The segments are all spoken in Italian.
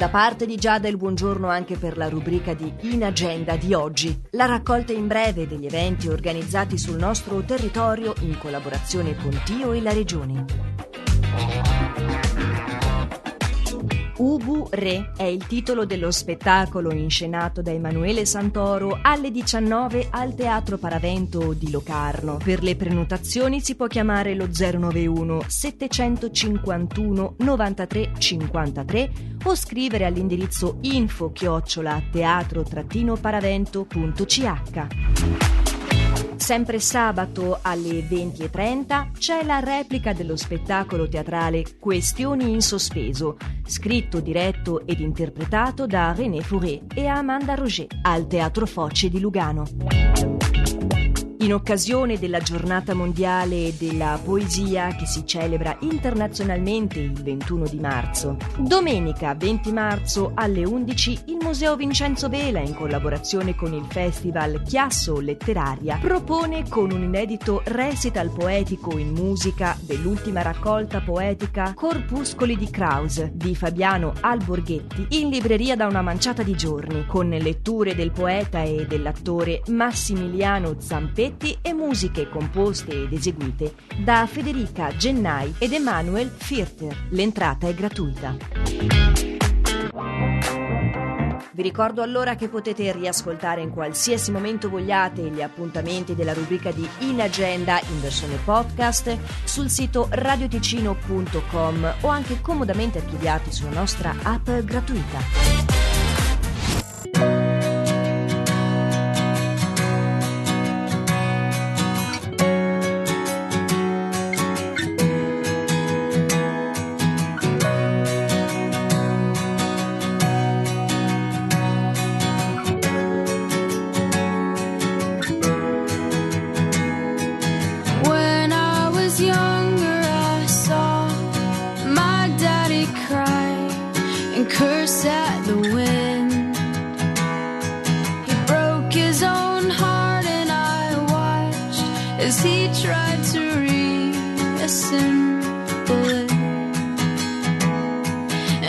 Da parte di Giada il buongiorno anche per la rubrica di In Agenda di oggi, la raccolta in breve degli eventi organizzati sul nostro territorio in collaborazione con Tio e la Regione. Ubu Re è il titolo dello spettacolo inscenato da Emanuele Santoro alle 19 al Teatro Paravento di Locarno. Per le prenotazioni si può chiamare lo 091 751 93 53 o scrivere all'indirizzo info chiocciola teatro-paravento.ch. Sempre sabato alle 20.30 c'è la replica dello spettacolo teatrale Questioni in sospeso, scritto, diretto ed interpretato da René Fouré e Amanda Roger al Teatro Foce di Lugano in occasione della giornata mondiale della poesia che si celebra internazionalmente il 21 di marzo. Domenica 20 marzo alle 11 il Museo Vincenzo Vela in collaborazione con il Festival Chiasso Letteraria propone con un inedito recital poetico in musica dell'ultima raccolta poetica Corpuscoli di Kraus di Fabiano Alborghetti in libreria da una manciata di giorni con letture del poeta e dell'attore Massimiliano Zampetti duetti e musiche composte ed eseguite da Federica Gennai ed Emanuel Firter. L'entrata è gratuita. Vi ricordo allora che potete riascoltare in qualsiasi momento vogliate gli appuntamenti della rubrica di In Agenda in versione podcast sul sito radioticino.com o anche comodamente archiviati sulla nostra app gratuita. curse at the wind. He broke his own heart, and I watched as he tried to reassemble it.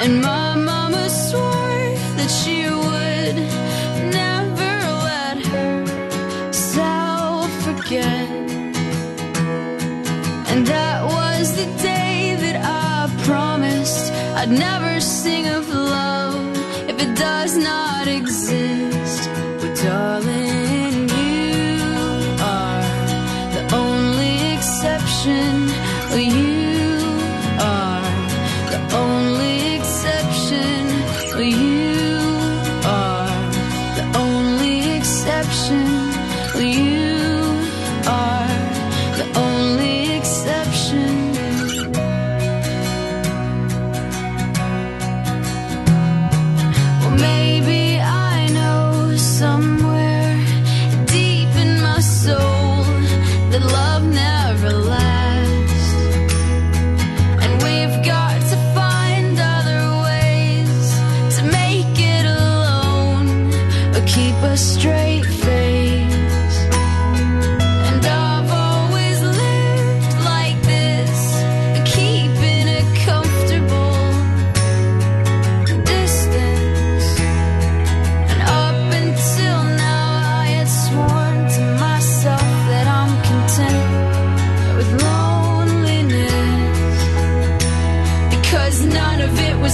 And my mama swore that she I'd never sing of love if it does not exist. But darling, you are the only exception.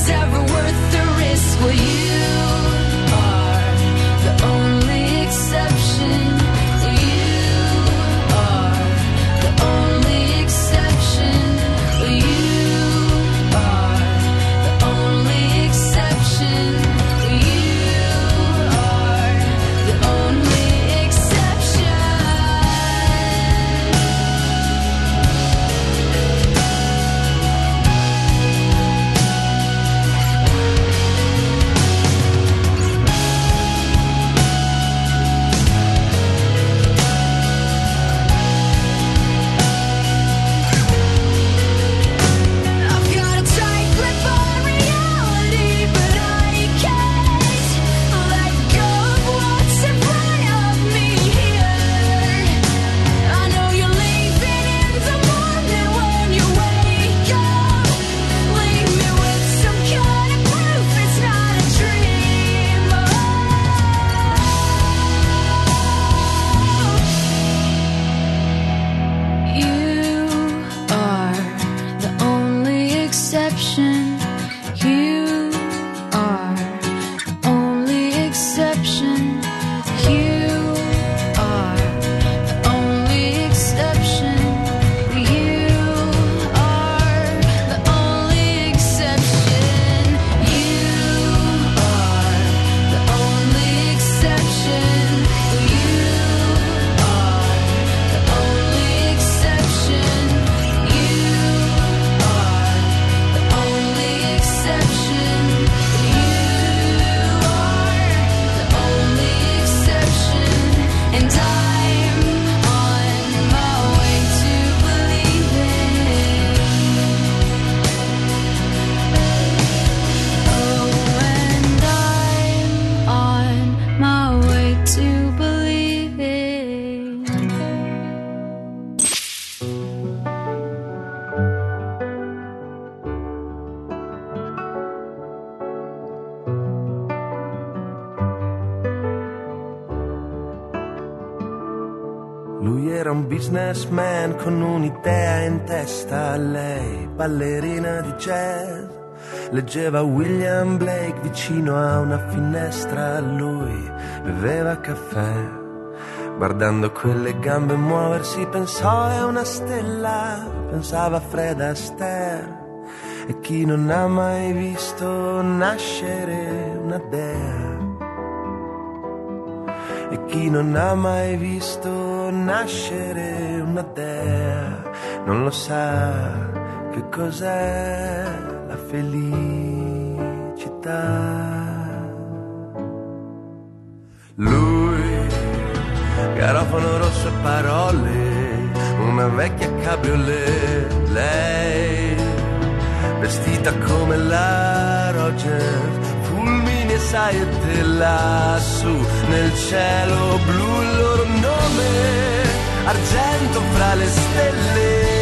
everywhere era un businessman con un'idea in testa. Lei, ballerina di jazz, leggeva William Blake vicino a una finestra. Lui beveva caffè. Guardando quelle gambe muoversi pensò è una stella, pensava Fred Astaire. E chi non ha mai visto nascere una dea? E chi non ha mai visto nascere una dea non lo sa che cos'è la felicità. Lui, garofano rosso e parole, una vecchia cabriolet, lei, vestita come la Roger fulmini e saette lassù nel cielo blu il loro nome argento fra le stelle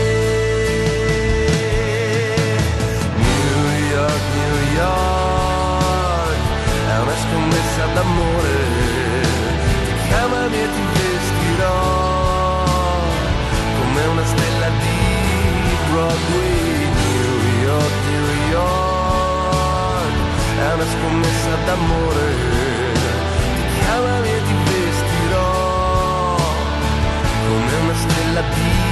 promessa d'amore. Ti chiamami e ti vestirò Come una stella di